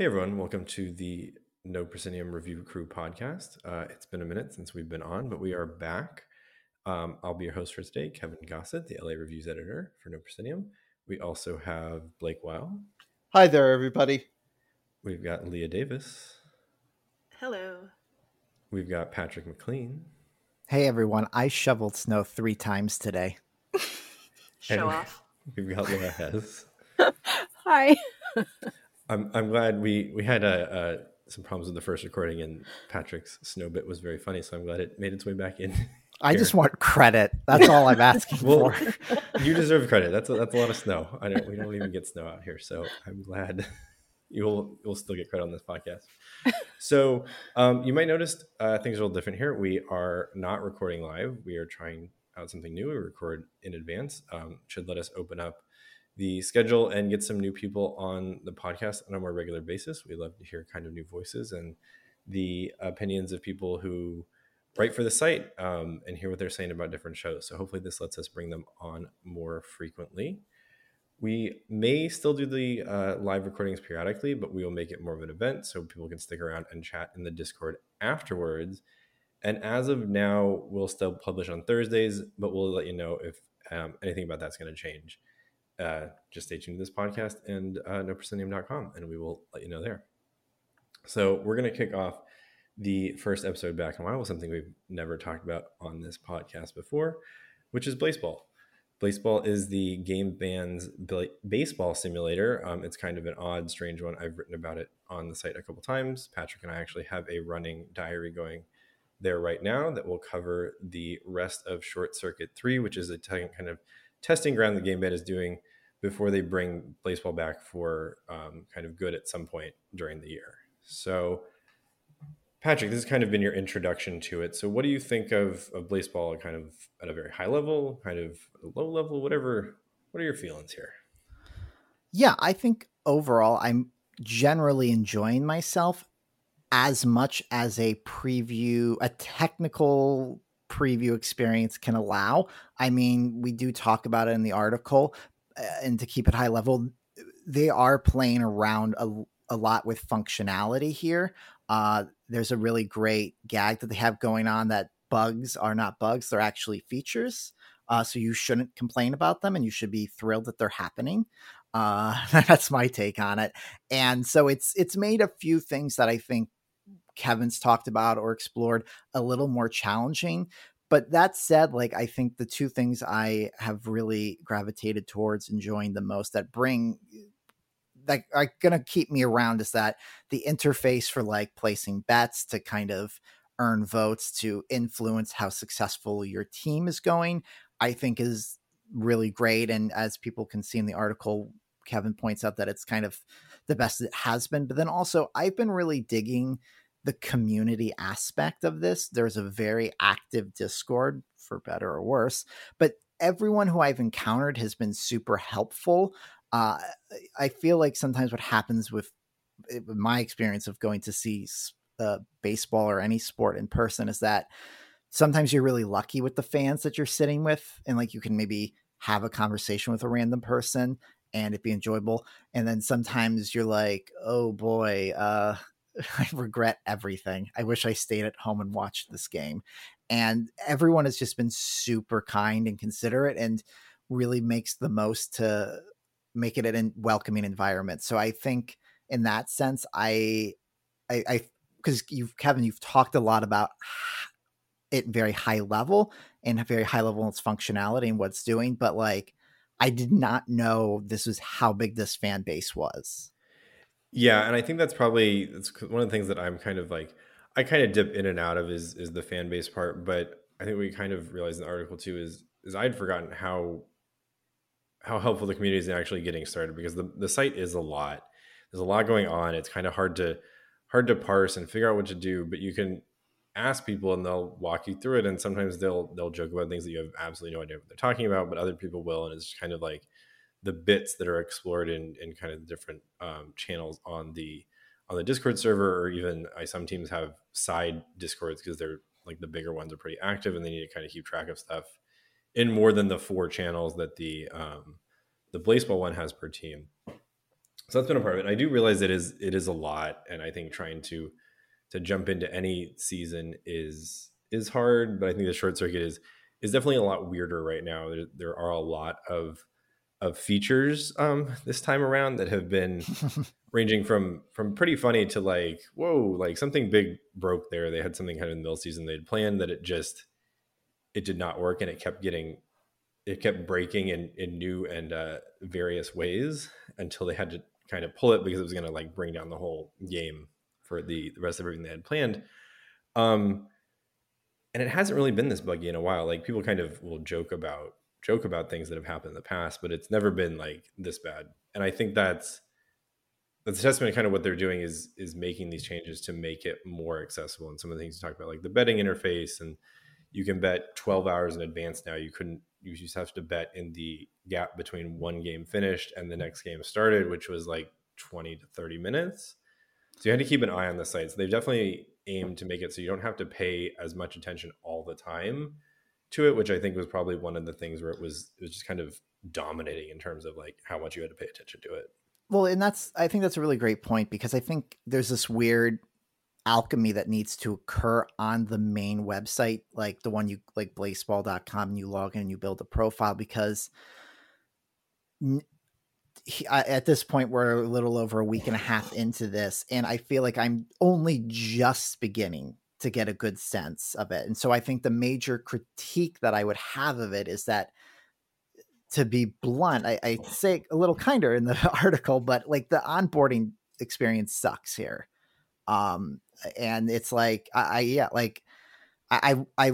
Hey everyone, welcome to the No Proscenium Review Crew podcast. Uh, it's been a minute since we've been on, but we are back. Um, I'll be your host for today, Kevin Gossett, the LA Reviews editor for No Proscenium. We also have Blake Weil. Hi there, everybody. We've got Leah Davis. Hello. We've got Patrick McLean. Hey everyone, I shoveled snow three times today. Show off. We've got Laura Hez. Hi. I'm I'm glad we we had a, some problems with the first recording, and Patrick's snow bit was very funny. So I'm glad it made its way back in. I just want credit. That's all I'm asking well, for. you deserve credit. That's a, that's a lot of snow. I don't. We don't even get snow out here, so I'm glad you'll you'll still get credit on this podcast. So um, you might notice uh, things are a little different here. We are not recording live. We are trying out something new. We record in advance. Um, should let us open up the schedule and get some new people on the podcast on a more regular basis. We love to hear kind of new voices and the opinions of people who write for the site um, and hear what they're saying about different shows. So hopefully this lets us bring them on more frequently. We may still do the uh, live recordings periodically, but we will make it more of an event so people can stick around and chat in the Discord afterwards. And as of now, we'll still publish on Thursdays, but we'll let you know if um, anything about that's going to change uh, just stay tuned to this podcast and uh, noproscenium.com, and we will let you know there. So we're going to kick off the first episode back in a while with something we've never talked about on this podcast before, which is Blaseball. Blaseball is the game band's baseball simulator. Um, it's kind of an odd, strange one. I've written about it on the site a couple times. Patrick and I actually have a running diary going there right now that will cover the rest of Short Circuit 3, which is a t- kind of testing ground the game band is doing before they bring Blaseball back for um, kind of good at some point during the year. So, Patrick, this has kind of been your introduction to it. So, what do you think of, of Blaseball kind of at a very high level, kind of low level, whatever? What are your feelings here? Yeah, I think overall, I'm generally enjoying myself as much as a preview, a technical preview experience can allow. I mean, we do talk about it in the article, and to keep it high level, they are playing around a, a lot with functionality here. Uh, there's a really great gag that they have going on that bugs are not bugs; they're actually features. Uh, so you shouldn't complain about them, and you should be thrilled that they're happening. Uh, that's my take on it. And so it's it's made a few things that I think Kevin's talked about or explored a little more challenging but that said like i think the two things i have really gravitated towards enjoying the most that bring that are going to keep me around is that the interface for like placing bets to kind of earn votes to influence how successful your team is going i think is really great. And as people can see in the article kevin points out that it's kind of the best it has been. But then also i've been really digging the community aspect of this. There's a very active Discord, for better or worse, but everyone who I've encountered has been super helpful. Uh, I feel like sometimes what happens with, eh, my experience of going to see uh, baseball or any sport in person is that sometimes you're really lucky with the fans that you're sitting with, and like you can maybe have a conversation with a random person and it be enjoyable. And then sometimes you're like, oh boy, uh, I regret everything. I wish I stayed at home and watched this game. And everyone has just been super kind and considerate and really makes the most to make it an welcoming environment. So I think in that sense, I, I, I, because you've Kevin, you've talked a lot about it very high level and very high level its functionality and what's doing, but like I did not know this was how big this fan base was. Yeah, and I think that's probably that's one of the things that I'm kind of like I kind of dip in and out of is is the fan base part, but I think we kind of realized in the article too is is I'd forgotten how how helpful the community is in actually getting started because the the site is a lot. There's a lot going on. It's kind of hard to hard to parse and figure out what to do, but you can ask people and they'll walk you through it and sometimes they'll they'll joke about things that you have absolutely no idea what they're talking about, but other people will and it's kind of like the bits that are explored in in kind of the different um, channels on the on the Discord server, or even I, some teams have side Discords because they're like the bigger ones are pretty active and they need to kind of keep track of stuff in more than the four channels that the um, the Blaseball one has per team. so that's been a part of it. I do realize it is it is a lot, and I think trying to to jump into any season is is hard. But I think the short circuit is is definitely a lot weirder right now. There, there are a lot of of features um, this time around that have been ranging from from pretty funny to like whoa, like something big broke there. They had something kind of in the middle season they'd planned that it just it did not work, and it kept getting it kept breaking in in new and uh, various ways until they had to kind of pull it because it was going to like bring down the whole game for the, the rest of everything they had planned. Um, and it hasn't really been this buggy in a while. Like people kind of will joke about joke about things that have happened in the past, but it's never been like this bad. And I think that's that's a testament to kind of what they're doing is is making these changes to make it more accessible. And some of the things you talk about, like the betting interface, and you can bet 12 hours in advance now. You couldn't you just have to bet in the gap between one game finished and the next game started, which was like 20 to 30 minutes. So you had to keep an eye on the sites. They've definitely aimed to make it so you don't have to pay as much attention all the time to it, which I think was probably one of the things where it was it was just kind of dominating in terms of like how much you had to pay attention to it. Well, and that's I think that's a really great point because I think there's this weird alchemy that needs to occur on the main website, like the one you like blaseball.com and you log in and you build a profile because he, I, at this point we're a little over a week and a half into this and I feel like I'm only just beginning to get a good sense of it. And so I think the major critique that I would have of it is that to be blunt, I, I say a little kinder in the article, but like the onboarding experience sucks here. Um, and it's like I, I yeah, like I I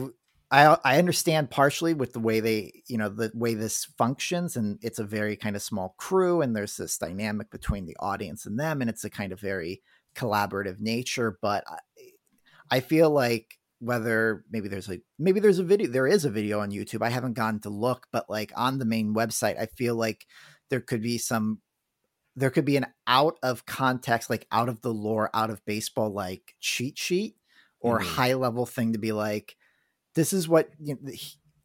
I I understand partially with the way they you know the way this functions, and it's a very kind of small crew, and there's this dynamic between the audience and them, and it's a kind of very collaborative nature. But I, I feel like whether maybe there's a maybe there's a video there is a video on YouTube. I haven't gone to look, but like on the main website, I feel like there could be some there could be an out of context, like out of the lore, out of Blaseball, like cheat sheet or mm-hmm. high level thing to be like, this is what you know,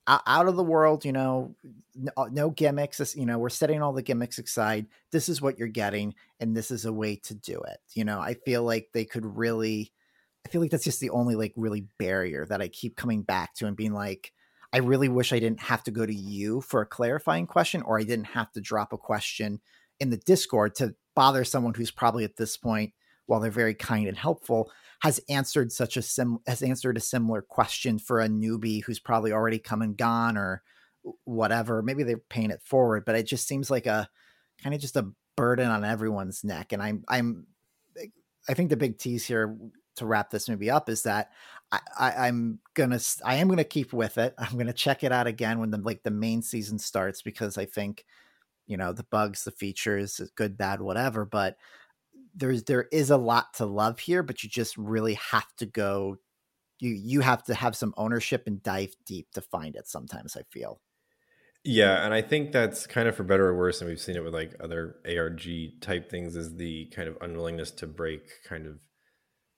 out of the world, you know, no, uh, no gimmicks. You know, we're setting all the gimmicks aside. This is what you're getting, and this is a way to do it. You know, I feel like they could really. Feel like that's just the only like really barrier that I keep coming back to and being like, I really wish I didn't have to go to you for a clarifying question, or I didn't have to drop a question in the Discord to bother someone who's probably at this point, while they're very kind and helpful, has answered such a sim has answered a similar question for a newbie who's probably already come and gone or whatever. Maybe they're paying it forward, but it just seems like a kind of just a burden on everyone's neck. And I'm I'm eh, I think the big tease here to wrap this movie up is that I, I am gonna I am gonna keep with it. I'm gonna check it out again when the like the main season starts because I think you know the bugs the features good bad whatever but there's there is a lot to love here but you just really have to go you you have to have some ownership and dive deep to find it sometimes i feel yeah and i think that's kind of for better or worse and we've seen it with like other arg type things is the kind of unwillingness to break kind of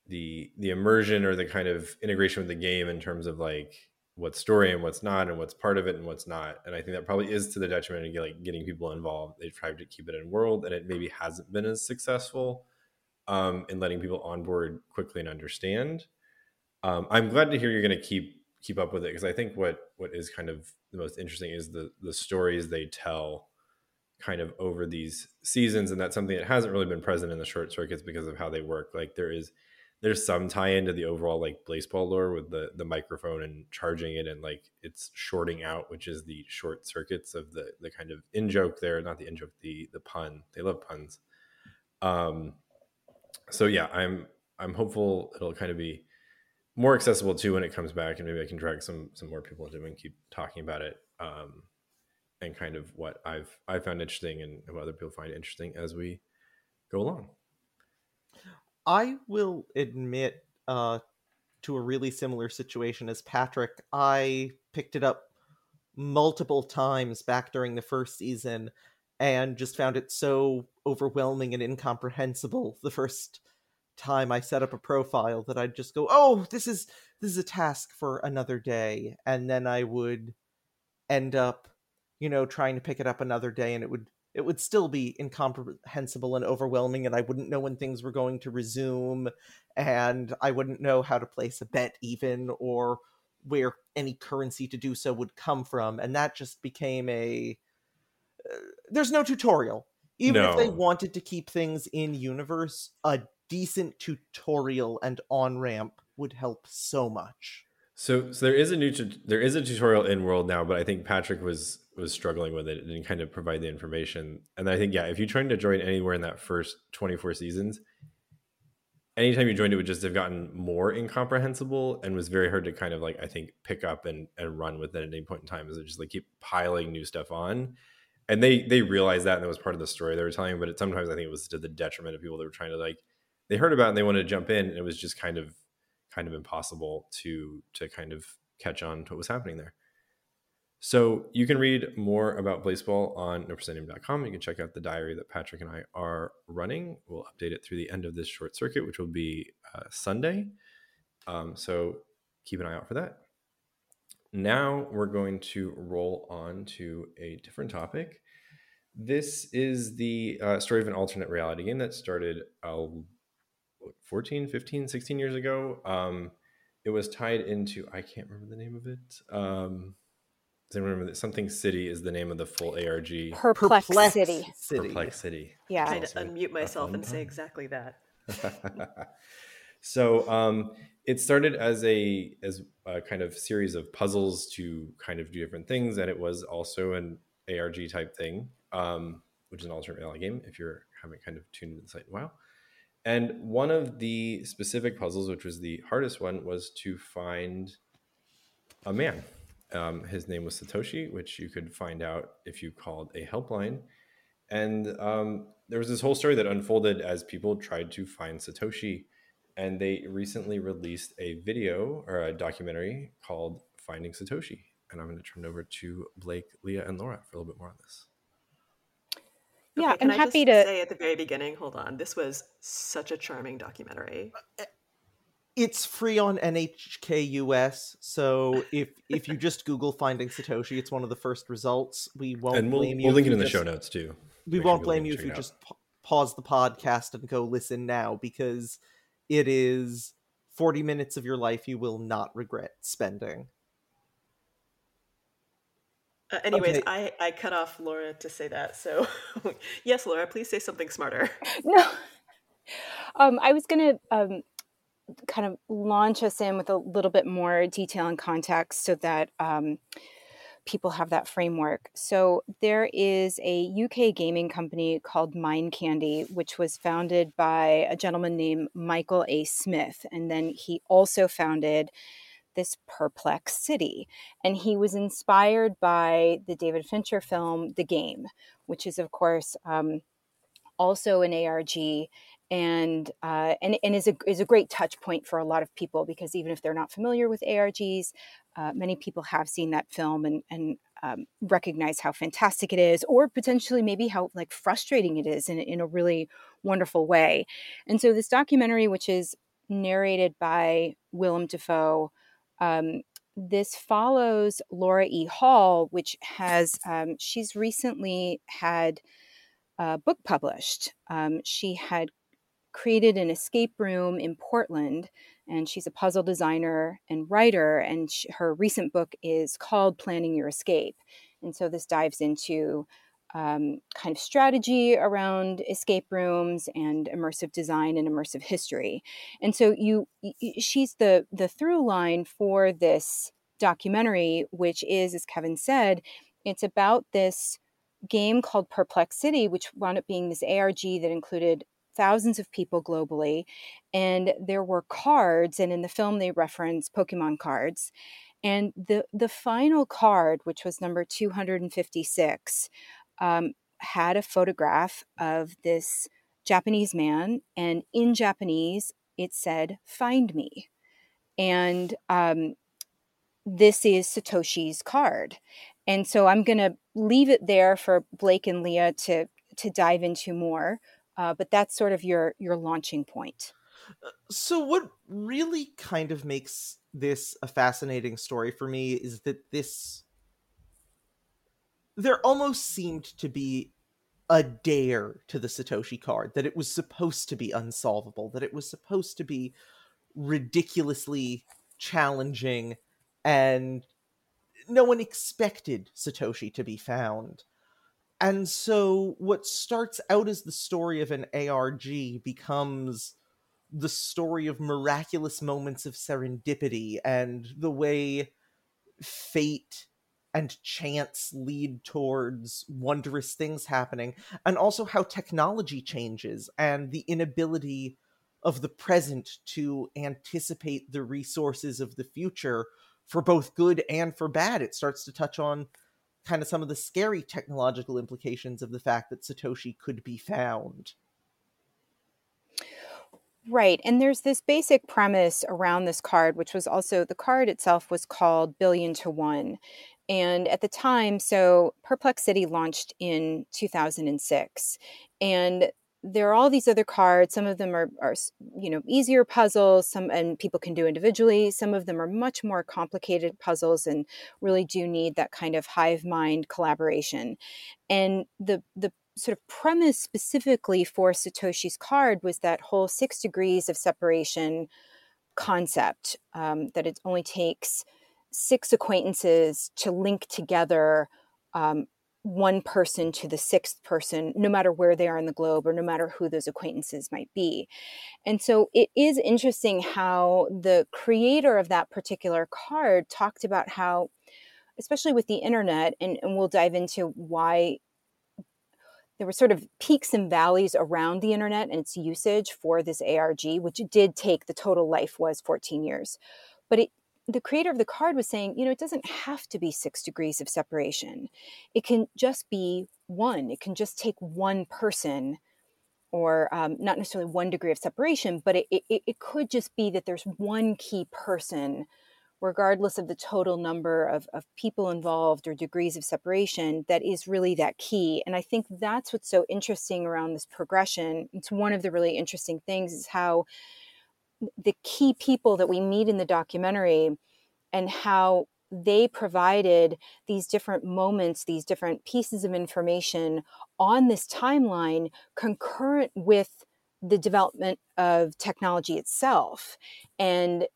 the the immersion or the kind of integration with the game in terms of like what's story and what's not and what's part of it and what's not. And i think that probably is to the detriment of like getting people involved. They tried to keep it in world and it maybe hasn't been as successful um, in letting people onboard quickly and understand. Um, i'm glad to hear you're going to keep keep up with it because i think what what is kind of the most interesting is the the stories they tell kind of over these seasons and that's something that hasn't really been present in the short circuits because of how they work. Like there is there's some tie into the overall like Blaseball lore with the the microphone and charging it and like it's shorting out, which is the short circuits of the the kind of in joke there, not the in joke, the the pun. They love puns. Um, so yeah, I'm I'm hopeful it'll kind of be more accessible too when it comes back, and maybe I can drag some some more people into it and keep talking about it. Um, and kind of what I've I found interesting and what other people find interesting as we go along. I will admit uh, to a really similar situation as Patrick. I picked it up multiple times back during the first season and just found it so overwhelming and incomprehensible the first time I set up a profile that I'd just go, "Oh, this is this is a task for another day." And then I would end up, you know, trying to pick it up another day and it would it would still be incomprehensible and overwhelming, and I wouldn't know when things were going to resume, and I wouldn't know how to place a bet even or where any currency to do so would come from, and that just became a. Uh, there's no tutorial. Even if they wanted to keep things in universe, a decent tutorial and on ramp would help so much. So, so there is a new there is a tutorial in world now, but I think Patrick was was struggling with it and didn't kind of provide the information. And I think yeah, if you're trying to join anywhere in that first 24 seasons, anytime you joined it would just have gotten more incomprehensible and was very hard to kind of like I think pick up and and run with it at any point in time. Is it just like keep piling new stuff on? And they they realized that and that was part of the story they were telling. But it, sometimes I think it was to the detriment of people that were trying to like they heard about and they wanted to jump in and it was just kind of kind of impossible to to kind of catch on to what was happening there. So you can read more about Blaseball on noproscenium.com. You can check out the diary that Patrick and I are running. We'll update it through the end of this short circuit, which will be uh, Sunday. Um, so keep an eye out for that. Now we're going to roll on to a different topic. This is the uh, story of an alternate reality game that started what, 14, 15, 16 years ago. Um, it was tied into, I can't remember the name of it. Um, does anyone remember that? Something City is the name of the full ARG. Perplexity. City. Perplex City. Yeah. Trying to unmute myself and say exactly that. so um, it started as a as a kind of series of puzzles to kind of do different things, and it was also an ARG type thing, um, which is an alternate reality game. If you're haven't kind of tuned into the site in a while, and one of the specific puzzles, which was the hardest one, was to find a man. Um, his name was Satoshi, which you could find out if you called a helpline. And um, there was this whole story that unfolded as people tried to find Satoshi. And they recently released a video or a documentary called Finding Satoshi. And I'm going to turn it over to Blake, Leah, and Laura for a little bit more on this. Yeah, Okay, can I'm I happy just to. say at the very beginning, hold on. This was such a charming documentary. Uh, eh, it's free on NHK US, so if if you just Google "Finding Satoshi," it's one of the first results. We won't and we'll, blame you. we'll link it in the just- show notes too. We Make won't people blame you if you out. just pa- pause the podcast and go listen now, because it is forty minutes of your life you will not regret spending. Uh, anyways, Okay. I, I cut off Laura to say that. So, yes, Laura, please say something smarter. No. Um, I was going to um, kind of launch us in with a little bit more detail and context so that um, people have that framework. So, there is a UK gaming company called Mind Candy, which was founded by a gentleman named Michael A. Smith. And then he also founded this perplex city. And he was inspired by the David Fincher film, The Game, which is, of course, um, also an ARG and uh, and and is a is a great touch point for a lot of people because even if they're not familiar with ARGs, uh, many people have seen that film and and um, recognize how fantastic it is, or potentially maybe how like frustrating it is in in a really wonderful way. And so this documentary, which is narrated by Willem Dafoe. Um, this follows Laura E. Hall, which has um, she's recently had a book published. Um, she had created an escape room in Portland, and she's a puzzle designer and writer. And sh her recent book is called Planning Your Escape. And so this dives into um, kind of strategy around escape rooms and immersive design and immersive history. And so you, she's the the through line for this documentary, which is, as Kevin said, it's about this game called Perplex City, which wound up being this ARG that included thousands of people globally. And there were cards, and in the film they reference Pokemon cards. And the the final card, which was number 256, um, had a photograph of this Japanese man, and in Japanese it said "Find me," and um, this is Satoshi's card. And so I'm going to leave it there for Blake and Leah to to dive into more. Uh, but that's sort of your your launching point. So, what really kind of makes this a fascinating story for me is that this. There almost seemed to be a dare to the Satoshi card, that it was supposed to be unsolvable, that it was supposed to be ridiculously challenging, and no one expected Satoshi to be found. And so, what starts out as the story of an ARG becomes the story of miraculous moments of serendipity and the way fate and chance lead towards wondrous things happening, and also how technology changes and the inability of the present to anticipate the resources of the future for both good and for bad. It starts to touch on kind of some of the scary technological implications of the fact that Satoshi could be found. Right. And there's this basic premise around this card, which was also the card itself was called Billion to One. And at the time, so Perplex City launched in 2006. And there are all these other cards. Some of them are, are you know, easier puzzles, some and people can do individually. Some of them are much more complicated puzzles and really do need that kind of hive mind collaboration. And the the sort of premise specifically for Satoshi's card was that whole six degrees of separation concept um, that it only takes six acquaintances to link together um, one person to the sixth person, no matter where they are in the globe or no matter who those acquaintances might be. And so it is interesting how the creator of that particular card talked about how, especially with the internet, and, and we'll dive into why there were sort of peaks and valleys around the internet and its usage for this ARG, which did take the total life was 14 years. But it the creator of the card was saying, you know, it doesn't have to be six degrees of separation. It can just be one. It can just take one person, or um, not necessarily one degree of separation, but it, it, it could just be that there's one key person, regardless of the total number of, of people involved or degrees of separation, that is really that key. And I think that's what's so interesting around this progression. It's one of the really interesting things is how the key people that we meet in the documentary and how they provided these different moments, these different pieces of information on this timeline concurrent with the development of technology itself. And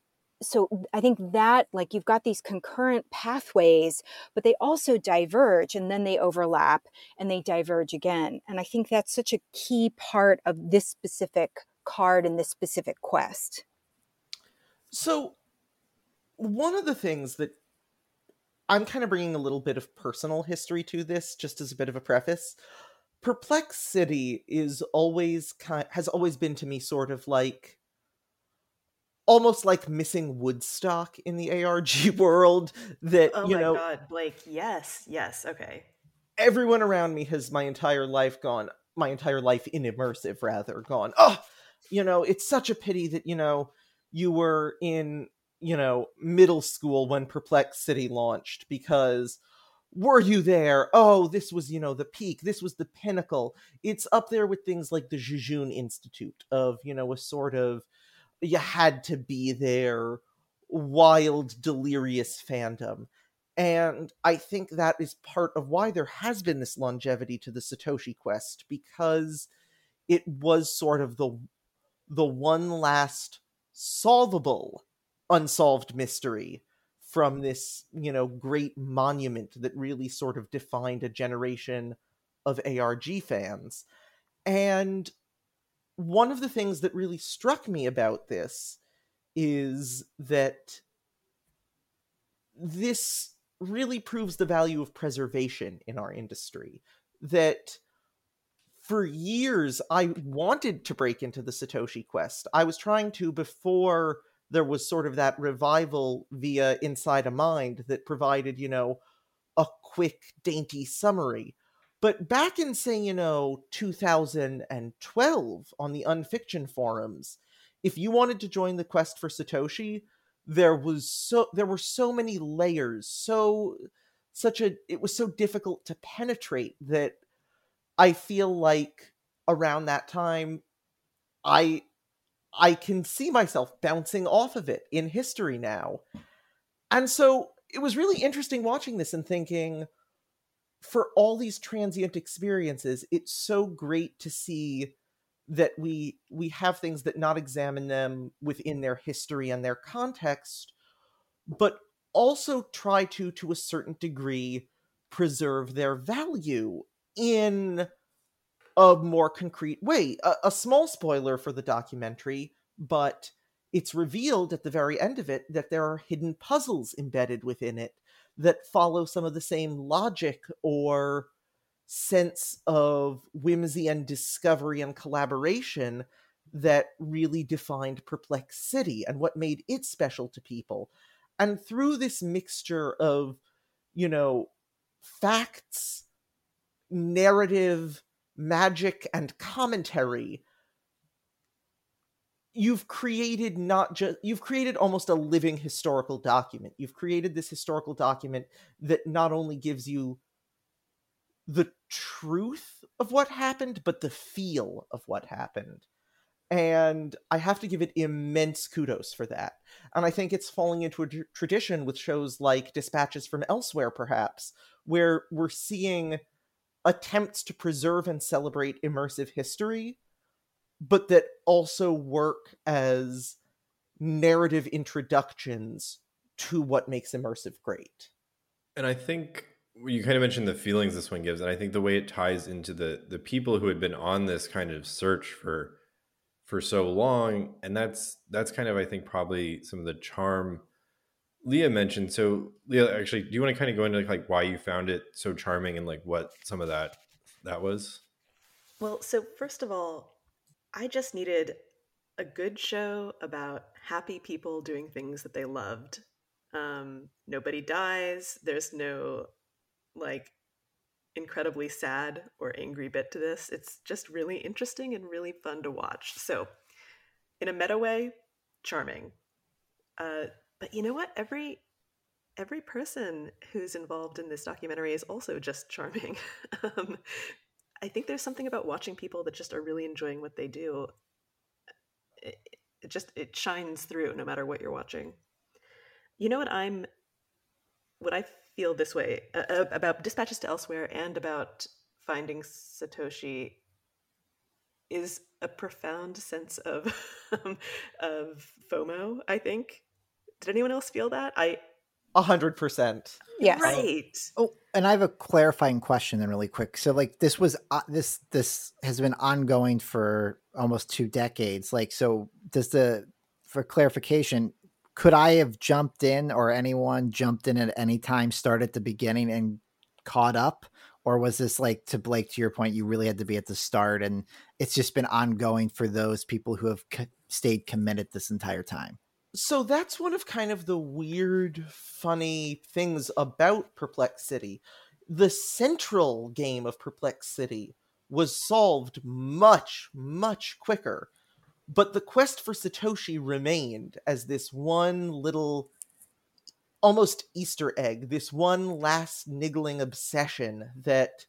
so I think that, like, you've got these concurrent pathways, but they also diverge and then they overlap and they diverge again. And I think that's such a key part of this specific card in this specific quest. So, one of the things that I'm kind of bringing a little bit of personal history to this, just as a bit of a preface. Perplex City is always kind has always been to me sort of like almost like missing Woodstock in the ARG world. That oh you my know, god, Blake, yes, yes, okay. everyone around me has my entire life gone, my entire life in immersive rather gone. Oh, you know, it's such a pity that you know you were in you know middle school when Perplex City launched because were you there? Oh this was you know the peak. This was the pinnacle. It's up there with things like the jejune institute of you know a sort of you had to be there wild delirious fandom. And i think that is part of why there has been this longevity to the satoshi quest because it was sort of the the one last solvable unsolved mystery from this, you know, great monument that really sort of defined a generation of ARG fans. And one of the things that really struck me about this is that this really proves the value of preservation in our industry. That for years I wanted to break into the Satoshi Quest. I was trying to before there was sort of that revival via Inside a Mind that provided, you know, a quick, dainty summary. But back in, say, you know, 2012 on the Unfiction forums, if you wanted to join the quest for Satoshi, there was so there were so many layers, so such a it was so difficult to penetrate that I feel like around that time I I can see myself bouncing off of it in history now. And so it was really interesting watching this and thinking for all these transient experiences, it's so great to see that we we have things that not examine them within their history and their context, but also try to to a certain degree preserve their value in a more concrete way. A, a small spoiler for the documentary, but it's revealed at the very end of it that there are hidden puzzles embedded within it that follow some of the same logic or sense of whimsy and discovery and collaboration that really defined Perplex City and what made it special to people. And through this mixture of, you know, facts, narrative, magic, and commentary, you've created not just you've created almost a living historical document. You've created this historical document that not only gives you the truth of what happened but the feel of what happened. And i have to give it immense kudos for that. And i think it's falling into a tr- tradition with shows like dispatches from elsewhere perhaps where we're seeing attempts to preserve and celebrate immersive history but that also work as narrative introductions to what makes immersive great. And I think you kind of mentioned the feelings this one gives, and I think the way it ties into the the people who had been on this kind of search for for so long, and that's that's kind of I think probably some of the charm Leah mentioned. So Leah, actually, do you want to kind of go into like why you found it so charming and like what some of that that was? Well, so first of all, I just needed a good show about happy people doing things that they loved. Um, nobody dies. There's no like incredibly sad or angry bit to this. It's just really interesting and really fun to watch. So, in a meta way, charming. Uh, but you know what? Every every person who's involved in this documentary is also just charming. um, I think there's something about watching people that just are really enjoying what they do. It, it just it shines through no matter what you're watching. You know what I'm what I feel this way uh, about dispatches to elsewhere and about finding Satoshi is a profound sense of of FOMO, I think. Did anyone else feel that? I a hundred percent. Yes. Right. Oh, and I have a clarifying question then, really quick. So, like, this was uh, this this has been ongoing for almost two decades. Like, so does the for clarification, could I have jumped in, or anyone jumped in at any time, start at the beginning and caught up, or was this like to Blake to your point, you really had to be at the start, and it's just been ongoing for those people who have co- stayed committed this entire time? So that's one of kind of the weird, funny things about Perplex City. The central game of Perplex City was solved much, much quicker. But the quest for Satoshi remained as this one little, almost Easter egg, this one last niggling obsession that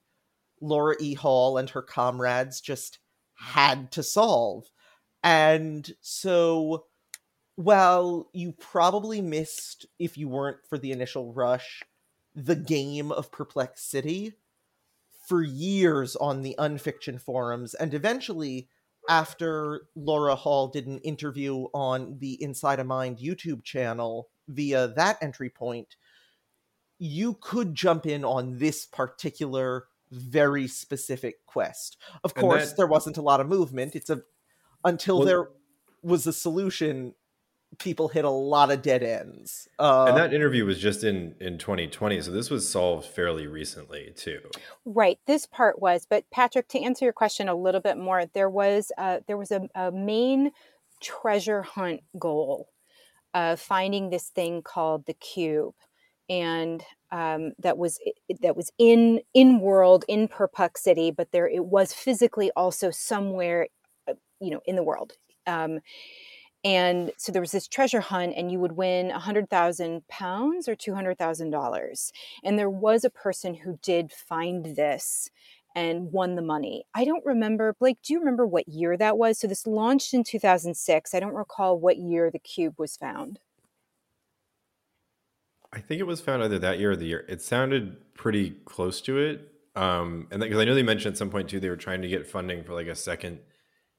Laura E. Hall and her comrades just had to solve. And so well, you probably missed, if you weren't for the initial rush, the game of Perplex City for years on the unfiction forums, and eventually, after Laura Hall did an interview on the Inside a Mind YouTube channel via that entry point, you could jump in on this particular very specific quest. Of course, that... there wasn't a lot of movement. It's a until well, there was a solution people hit a lot of dead ends. Uh, and that interview was just in in 2020, so this was solved fairly recently too. Right, this part was. But Patrick, to answer your question a little bit more, there was uh, there was a, a main treasure hunt goal of finding this thing called the cube, and um, that was that was in in world in Perplex City, but there it was physically also somewhere, uh, you know, in the world. Um, and so there was this treasure hunt and you would win a hundred thousand pounds or two hundred thousand dollars and there was a person who did find this and won the money i don't remember blake do you remember what year that was so this launched in 2006 i don't recall what year the cube was found I think it was found either that year or the year. It sounded pretty close to it. Um, and because I know they mentioned at some point too, they were trying to get funding for like a second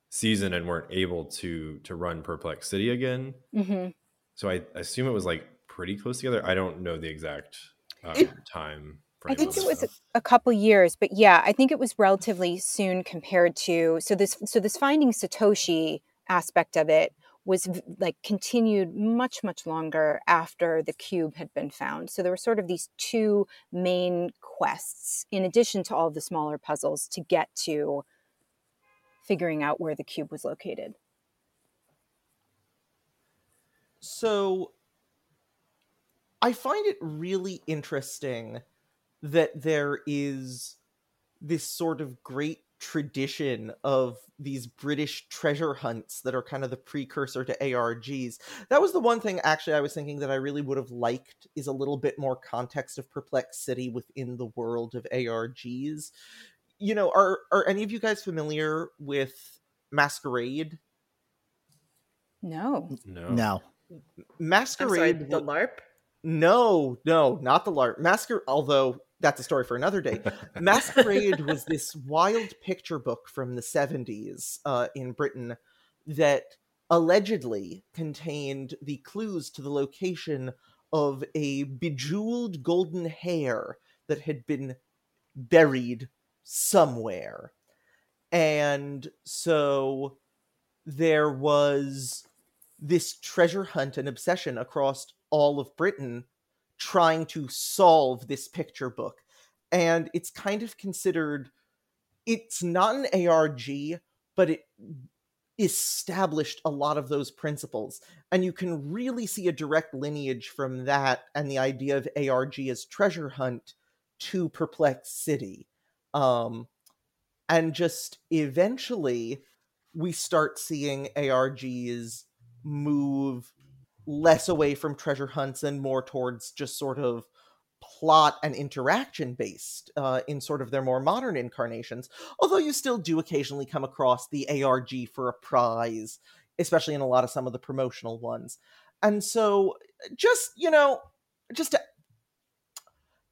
season and weren't able to to run Perplex City again. hmm So I assume it was like pretty close together. I don't know the exact um, It- time. I think it was stuff. a couple years, but yeah, I think it was relatively soon compared to so this so this finding Satoshi aspect of it was like continued much much longer after the cube had been found. So there were sort of these two main quests in addition to all the smaller puzzles to get to figuring out where the cube was located. So I find it really interesting that there is this sort of great tradition of these British treasure hunts that are kind of the precursor to ARGs. That was the one thing actually I was thinking that I really would have liked is a little bit more context of Perplex City within the world of ARGs. You know, are are any of you guys familiar with Masquerade? No. no. No. I'm sorry, Masquerade the LARP. no, no, not the LARP. Masquerade, although that's a story for another day. Masquerade was this wild picture book from the 70s uh, in Britain that allegedly contained the clues to the location of a bejeweled golden hare that had been buried somewhere. And so there was this treasure hunt and obsession across all of Britain trying to solve this picture book. And it's kind of considered it's not an ARG, but it established a lot of those principles. And you can really see a direct lineage from that and the idea of ARG as treasure hunt to Perplex City. Um, and just eventually, we start seeing ARGs move less away from treasure hunts and more towards just sort of plot and interaction based uh, in sort of their more modern incarnations. Although you still do occasionally come across the ARG for a prize, especially in a lot of some of the promotional ones. And so, just, you know, just to,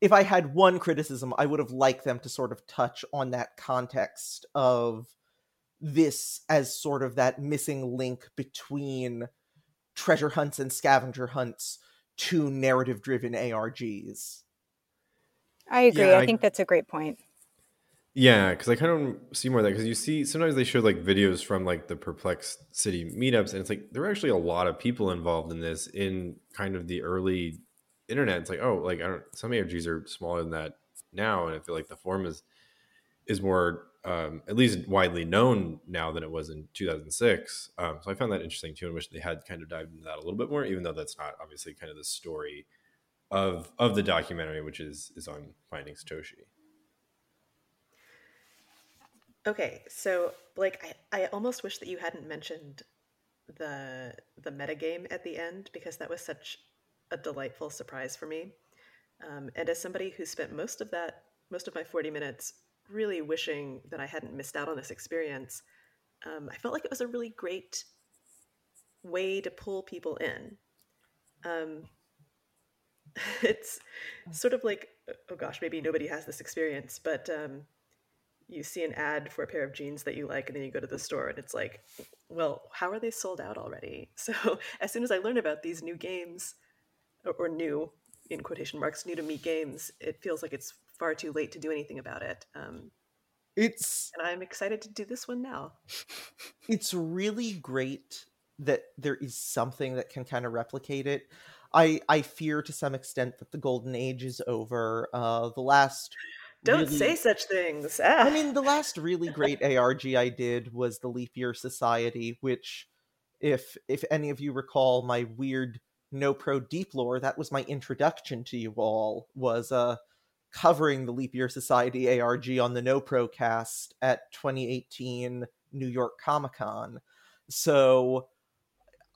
if I had one criticism, I would have liked them to sort of touch on that context of this as sort of that missing link between treasure hunts and scavenger hunts to narrative driven ARGs. I agree. Yeah, I I- think that's a great point. Yeah, because I kind of see more of that because you see sometimes they show like videos from like the Perplex City meetups, and it's like there are actually a lot of people involved in this in kind of the early internet. It's like oh, like I don't some ARGs are smaller than that now, and I feel like the form is is more um, at least widely known now than it was in 2006. Um, so I found that interesting too, and wish they had kind of dived into that a little bit more, even though that's not obviously kind of the story of of the documentary, which is is on finding Satoshi. Okay, so Blake, I, I almost wish that you hadn't mentioned the the metagame at the end because that was such a delightful surprise for me. Um, and as somebody who spent most of that most of my 40 minutes really wishing that I hadn't missed out on this experience, um, I felt like it was a really great way to pull people in. Um, it's sort of like oh gosh, maybe nobody has this experience, but um, you see an ad for a pair of jeans that you like and then you go to the store and it's like well how are they sold out already so as soon as i learn about these new games or, new in quotation marks new to me games it feels like it's far too late to do anything about it um, It's and i'm excited to do this one now it's really great that there is something that can kind of replicate it. I I fear to some extent that the golden age is over. Uh the last don't really- say such things ah. I mean, the last really great ARG I did was the Leap Year Society, which, if if any of you recall my weird no pro deep lore, that was my introduction to you all. Was uh covering the Leap Year Society ARG on the No Pro cast at 2018 New York Comic Con. So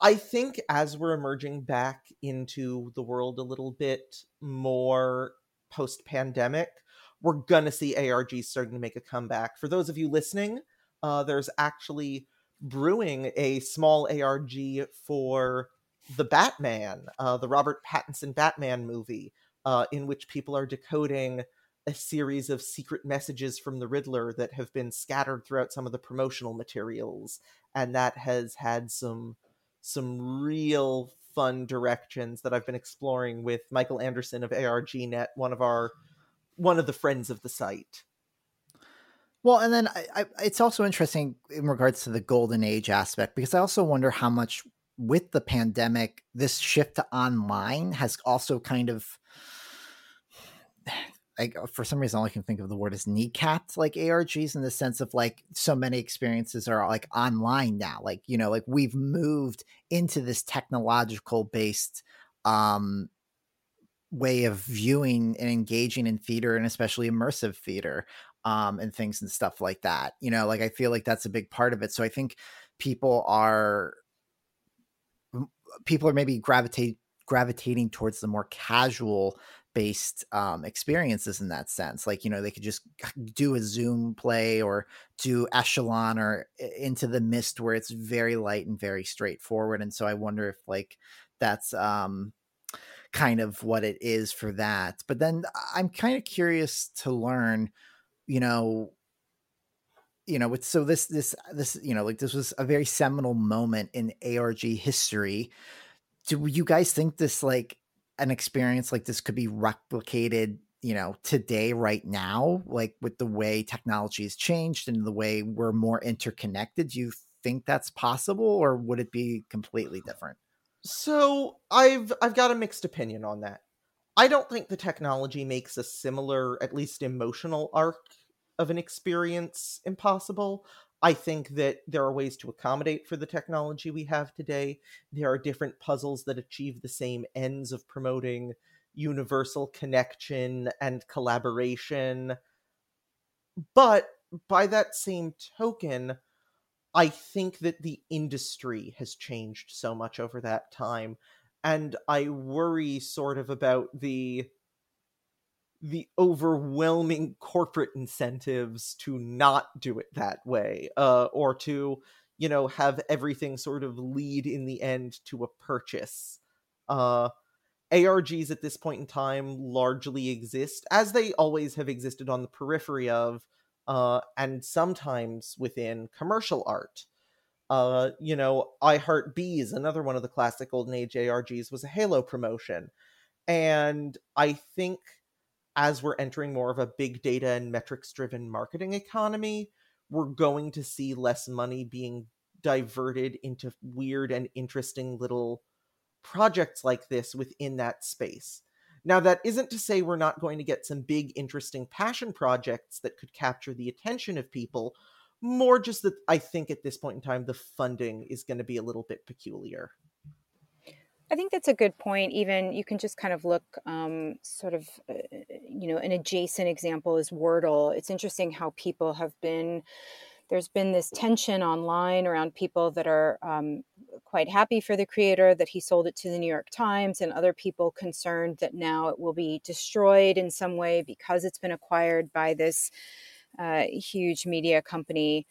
I think as we're emerging back into the world a little bit more post pandemic, we're gonna see ARGs starting to make a comeback. For those of you listening, uh, there's actually brewing a small ARG for the Batman, uh, the Robert Pattinson Batman movie, uh, in which people are decoding a series of secret messages from the Riddler that have been scattered throughout some of the promotional materials, and that has had some some real fun directions that I've been exploring with Michael Andersen of ARGNet, one of our one of the friends of the site. Well, and then I, I, it's also interesting in regards to the golden age aspect because I also wonder how much with the pandemic this shift to online has also kind of like for some reason all I can think of the word is kneecapped like ARGs in the sense of like so many experiences are like online now. Like, you know, like we've moved into this technological based um way of viewing and engaging in theater and especially immersive theater um and things and stuff like that. You know, like I feel like that's a big part of it. So I think people are people are maybe gravitate gravitating towards the more casual based um, experiences in that sense. Like, you know, they could just do a Zoom play or do Echelon or Into the Mist where it's very light and very straightforward. And so I wonder if, like, that's um, kind of what it is for that. But then I'm kind of curious to learn, you know, you know, so this this this you know like this was a very seminal moment in ARG history. Do you guys think this like an experience like this could be replicated you know today right now? Like with the way technology has changed and the way we're more interconnected do you think that's possible or would it be completely different? So i've i've got a mixed opinion on that. I don't think the technology makes a similar at least emotional arc of an experience impossible I think that there are ways to accommodate for the technology we have today. There are different puzzles that achieve the same ends of promoting universal connection and collaboration. But by that same token, I think that the industry has changed so much over that time. And I worry sort of about the the overwhelming corporate incentives to not do it that way uh, or to you know have everything sort of lead in the end to a purchase. Uh, args at this point in time largely exist as they always have existed on the periphery of uh, and sometimes within commercial art. Uh, you know i heart bees another one of the classic golden age args was a halo promotion. And i think as we're entering more of a big data and metrics driven marketing economy, we're going to see less money being diverted into weird and interesting little projects like this within that space. Now, that isn't to say we're not going to get some big, interesting passion projects that could capture the attention of people. More just that I think at this point in time, the funding is going to be a little bit peculiar. I think that's a good point. Even you can just kind of look, um, sort of, uh, you know, an adjacent example is Wordle. It's interesting how people have been. There's been this tension online around people that are um, quite happy for the creator that he sold it to the New York Times, and other people concerned that now it will be destroyed in some way because it's been acquired by this uh, huge media company.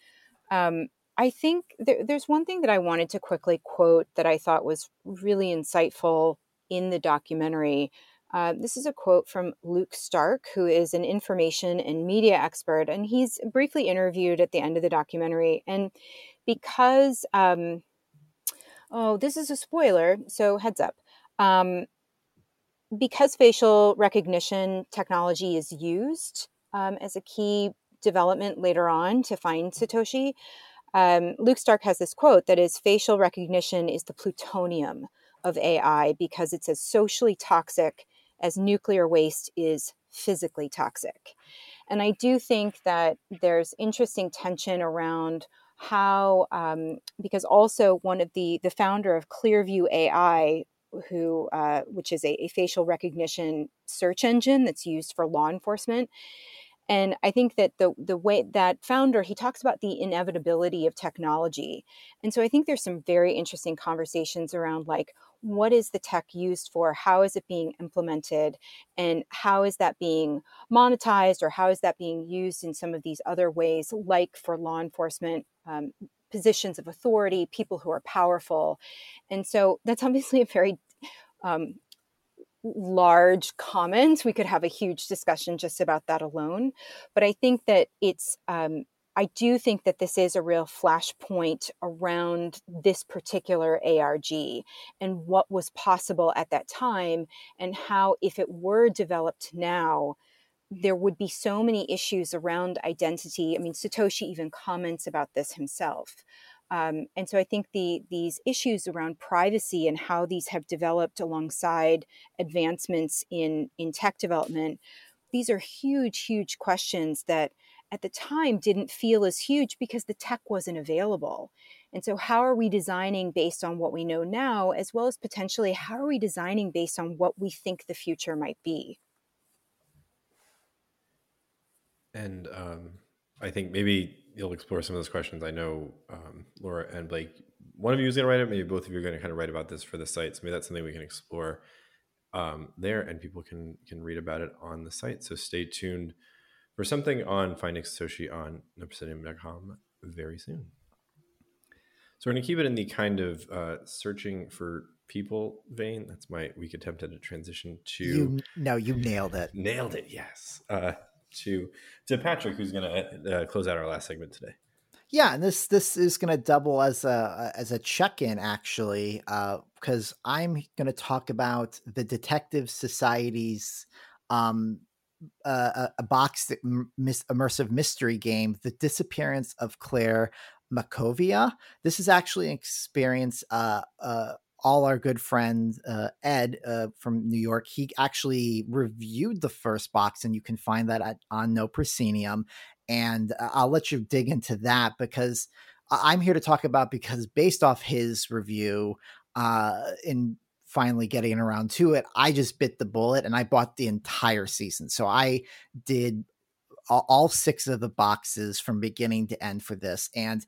Um, I think there, there's one thing that I wanted to quickly quote that I thought was really insightful in the documentary. Uh, this is a quote from Luke Stark, who is an information and media expert, and he's briefly interviewed at the end of the documentary. And because, um, oh, this is a spoiler, so heads up. Um, because facial recognition technology is used um, as a key development later on to find Satoshi, um, Luke Stark has this quote that is facial recognition is the plutonium of AI because it's as socially toxic as nuclear waste is physically toxic. And I do think that there's interesting tension around how, um, because also one of the the founder of Clearview AI, who uh, which is a, a facial recognition search engine that's used for law enforcement, and i think that the the way that founder he talks about the inevitability of technology. And so i think there's some very interesting conversations around like what is the tech used for? How is it being implemented? And how is that being monetized or how is that being used in some of these other ways like for law enforcement um, positions of authority, people who are powerful. And so that's obviously a very um, large comments. We could have a huge discussion just about that alone. But I think that it's, um, I do think that this is a real flashpoint around this particular ARG and what was possible at that time, and how, if it were developed now, there would be so many issues around identity. I mean, Satoshi even comments about this himself. Um, and so I think the these issues around privacy and how these have developed alongside advancements in in tech development, these are huge, huge questions that at the time didn't feel as huge because the tech wasn't available. And so, how are we designing based on what we know now, as well as potentially how are we designing based on what we think the future might be? And um, I think maybe you'll explore some of those questions. I know um, Laura and Blake, one of you is going to write it. Maybe both of you are going to kind of write about this for the site. So maybe that's something we can explore um, there, and people can can read about it on the site. So stay tuned for something on finding Satoshi on noproscenium.com very soon. So we're going to keep it in the kind of uh, searching for people vein. That's my weak attempt at a transition to. You, no, you nailed it. Nailed it. Yes. Uh, to to Patrick, who's going to uh, close out our last segment today. Yeah, and this this is going to double as a as a check in actually, because uh, I'm going to talk about the Detective Society's um, uh, a, box mis- immersive mystery game, The Disappearance of Claire Makovia. This is actually an experience uh, uh, all our good friend uh, Ed uh, from New York, he actually reviewed the first box, and you can find that at, on No Proscenium. And uh, I'll let you dig into that because I'm here to talk about because based off his review, uh, in finally getting around to it, I just bit the bullet and I bought the entire season. So I did all, all six of the boxes from beginning to end for this, and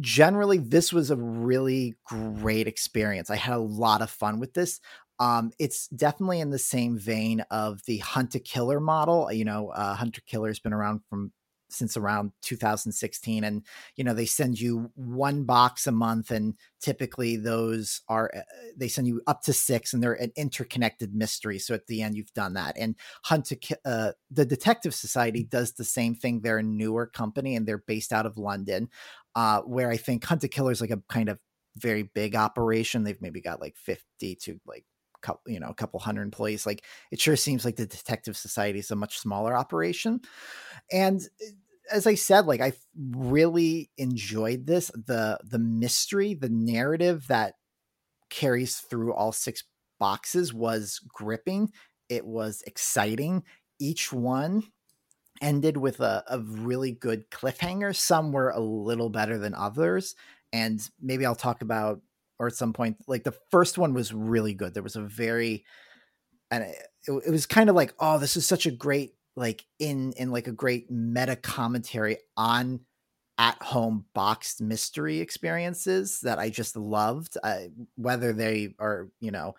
generally this was a really great experience. I had a lot of fun with this. Um, it's definitely in the same vein of the Hunt hunter killer model. You know, uh, Hunt A Killer has been around from since around 2016 and you know they send you one box a month and typically those are uh, they send you up to six and they're an interconnected mystery so at the end you've done that and hunt uh, the detective society does the same thing they're a newer company and they're based out of london uh, where i think Hunt A Killer is like a kind of very big operation they've maybe got like 50 to like couple you know a couple hundred employees like it sure seems like the detective society is a much smaller operation and uh, as I said, like I really enjoyed this. The the mystery, the narrative that carries through all six boxes was gripping. It was exciting. Each one ended with a, a really good cliffhanger. Some were a little better than others. And maybe I'll talk about or at some point, like the first one was really good. There was a very and it, it was kind of like, oh, this is such a great like in in like a great meta commentary on at home boxed mystery experiences that I just loved, uh, whether they are you know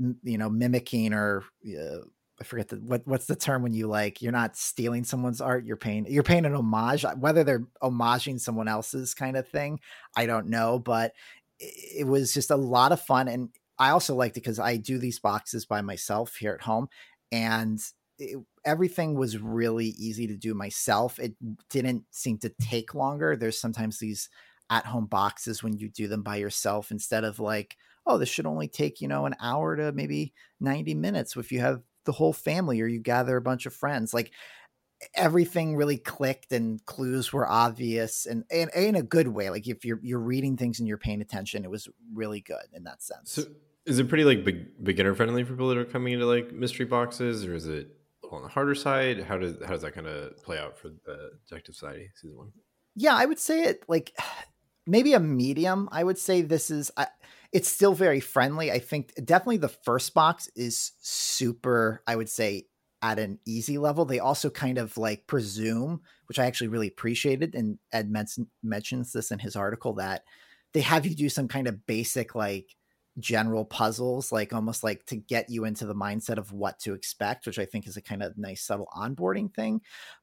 m- you know mimicking or uh, I forget the what what's the term when you like you're not stealing someone's art you're paying you're paying an homage uh, whether they're homaging someone else's kind of thing I don't know but it, it was just a lot of fun and I also liked it because I do these boxes by myself here at home and it, everything was really easy to do myself. It didn't seem to take longer. There's sometimes these at home boxes when you do them by yourself instead of like, oh, this should only take, you know, an hour to maybe 90 minutes if you have the whole family or you gather a bunch of friends. Like everything really clicked and clues were obvious and, and, and in a good way. Like if you're you're reading things and you're paying attention, it was really good in that sense. So is it pretty like beginner friendly for people that are coming into like mystery boxes or is it on the harder side? How does how does that kind of play out for the Detective Society season one? Yeah, I would say it like maybe a medium. I would say this is. I, it's still very friendly. I think definitely the first box is super. I would say at an easy level. They also kind of like presume, which I actually really appreciated, and Ed mentions this in his article that they have you do some kind of basic like general puzzles, like almost like to get you into the mindset of what to expect, which I think is a kind of nice subtle onboarding thing.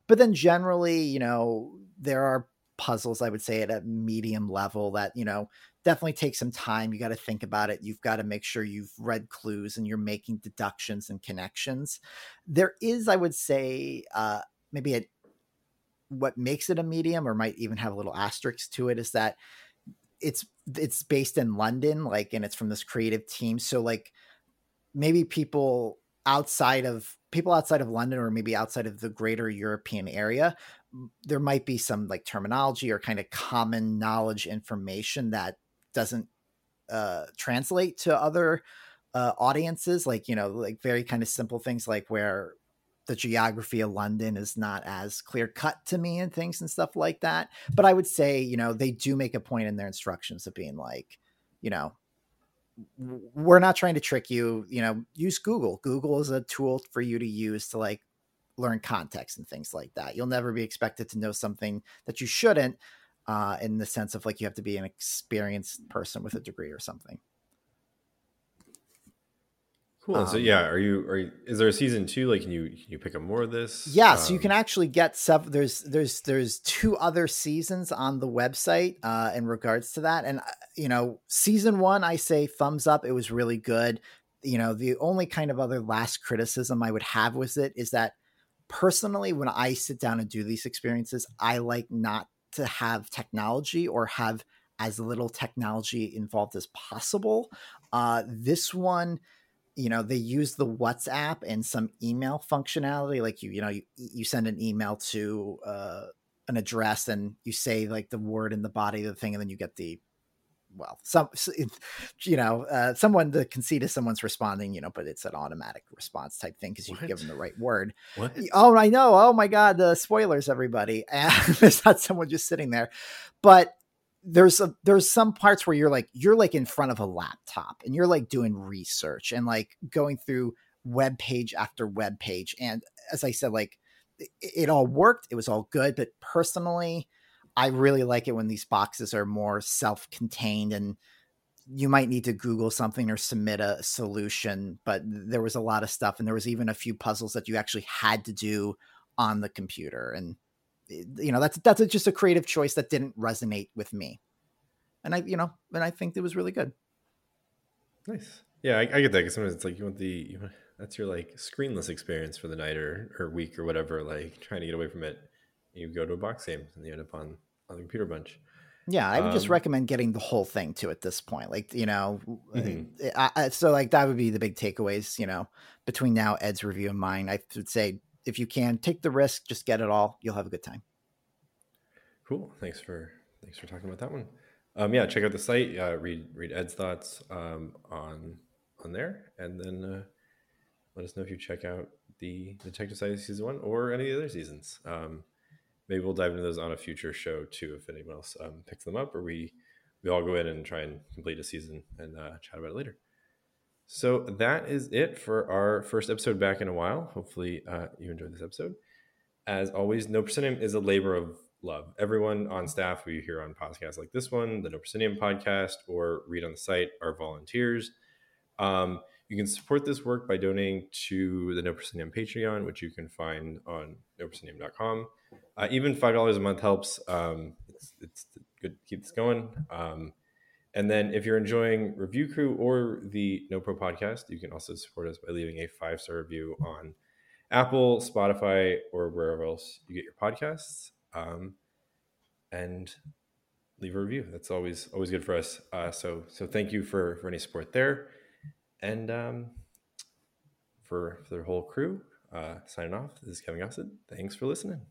But then generally, you know, there are puzzles, I would say, at a medium level that, you know, definitely take some time. You got to think about it. You've got to make sure you've read clues and you're making deductions and connections. There is, I would say, uh, maybe a, what makes it a medium or might even have a little asterisk to it is that it's it's based in London, like, and it's from this creative team. So, like, maybe people outside of people outside of London or maybe outside of the greater European area, there might be some like terminology or kind of common knowledge information that doesn't uh, translate to other uh, audiences. Like, you know, like very kind of simple things like where the geography of London is not as clear cut to me and things and stuff like that. But I would say, you know, they do make a point in their instructions of being like, you know, we're not trying to trick you you know use google google is a tool for you to use to like learn context and things like that you'll never be expected to know something that you shouldn't uh, in the sense of like you have to be an experienced person with a degree or something Cool. Um, so yeah, are you are you, is there a season two? Like, can you can you pick up more of this? Yeah, um, so you can um, actually get several. There's there's there's two other seasons on the website uh, in regards to that, and uh, you know, season one, I say thumbs up. It was really good. You know, the only kind of other last criticism I would have with it is that personally, when I sit down and do these experiences, I like not to have technology or have as little technology involved as possible. Uh, this one you know they use the whatsapp and some email functionality like you you know you, you send an email to uh, an address and you say like the word in the body of the thing and then you get the well some you know uh, someone the conceit is someone's responding you know but it's an automatic response type thing because you give them the right word. What? oh i know. Oh my god the spoilers everybody. And there's not someone just sitting there. But there's a there's some parts where you're like you're like in front of a laptop and you're like doing research and like going through web page after web page. And as i said like it, it all worked. It was all good. But personally i really like it when these boxes are more self-contained and you might need to google something or submit a solution but there was a lot of stuff and there was even a few puzzles that you actually had to do on the computer and eh, you know that's that's just a creative choice that didn't resonate with me. And i you know and i think it was really good. Nice. Yeah i, I get that because sometimes it's like you want the you want, that's your like screenless experience for the night or, or week or whatever like trying to get away from it you go to a box game and you end up on on the computer bunch yeah, I would um, just recommend getting the whole thing to at this point. Like, you know, mm-hmm. I, I, so like that would be the big takeaways, you know, between now Ed's review and mine. I would say if you can take the risk, just get it all. You'll have a good time. Cool. Thanks for thanks for talking about that one. Um, yeah, check out the site. Uh, read read Ed's thoughts um, on on there, and then uh, let us know if you check out the Detective Society season one or any of the other seasons. Um, maybe we'll dive into those on a future show too, if anyone else um, picks them up, or we we all go in and try and complete a season and uh, chat about it later. So that is it for our first episode back in a while. Hopefully, uh, you enjoyed this episode. As always, No Proscenium is a labor of love. Everyone on staff who you hear on podcasts like this one, the No Proscenium podcast, or read on the site are volunteers. Um, you can support this work by donating to the No Proscenium Patreon, which you can find on noproscenium.com. Uh, even $5 a month helps. Um, it's, it's good to keep this going. Um, and then if you're enjoying Review Crew or the No Pro podcast, you can also support us by leaving a five star review on Apple, Spotify, or wherever else you get your podcasts. Um, and leave a review. That's always always good for us. Uh, so so thank you for for any support there, and um, for for the whole crew. Uh, signing off. This is Kevin Gossett. Thanks for listening.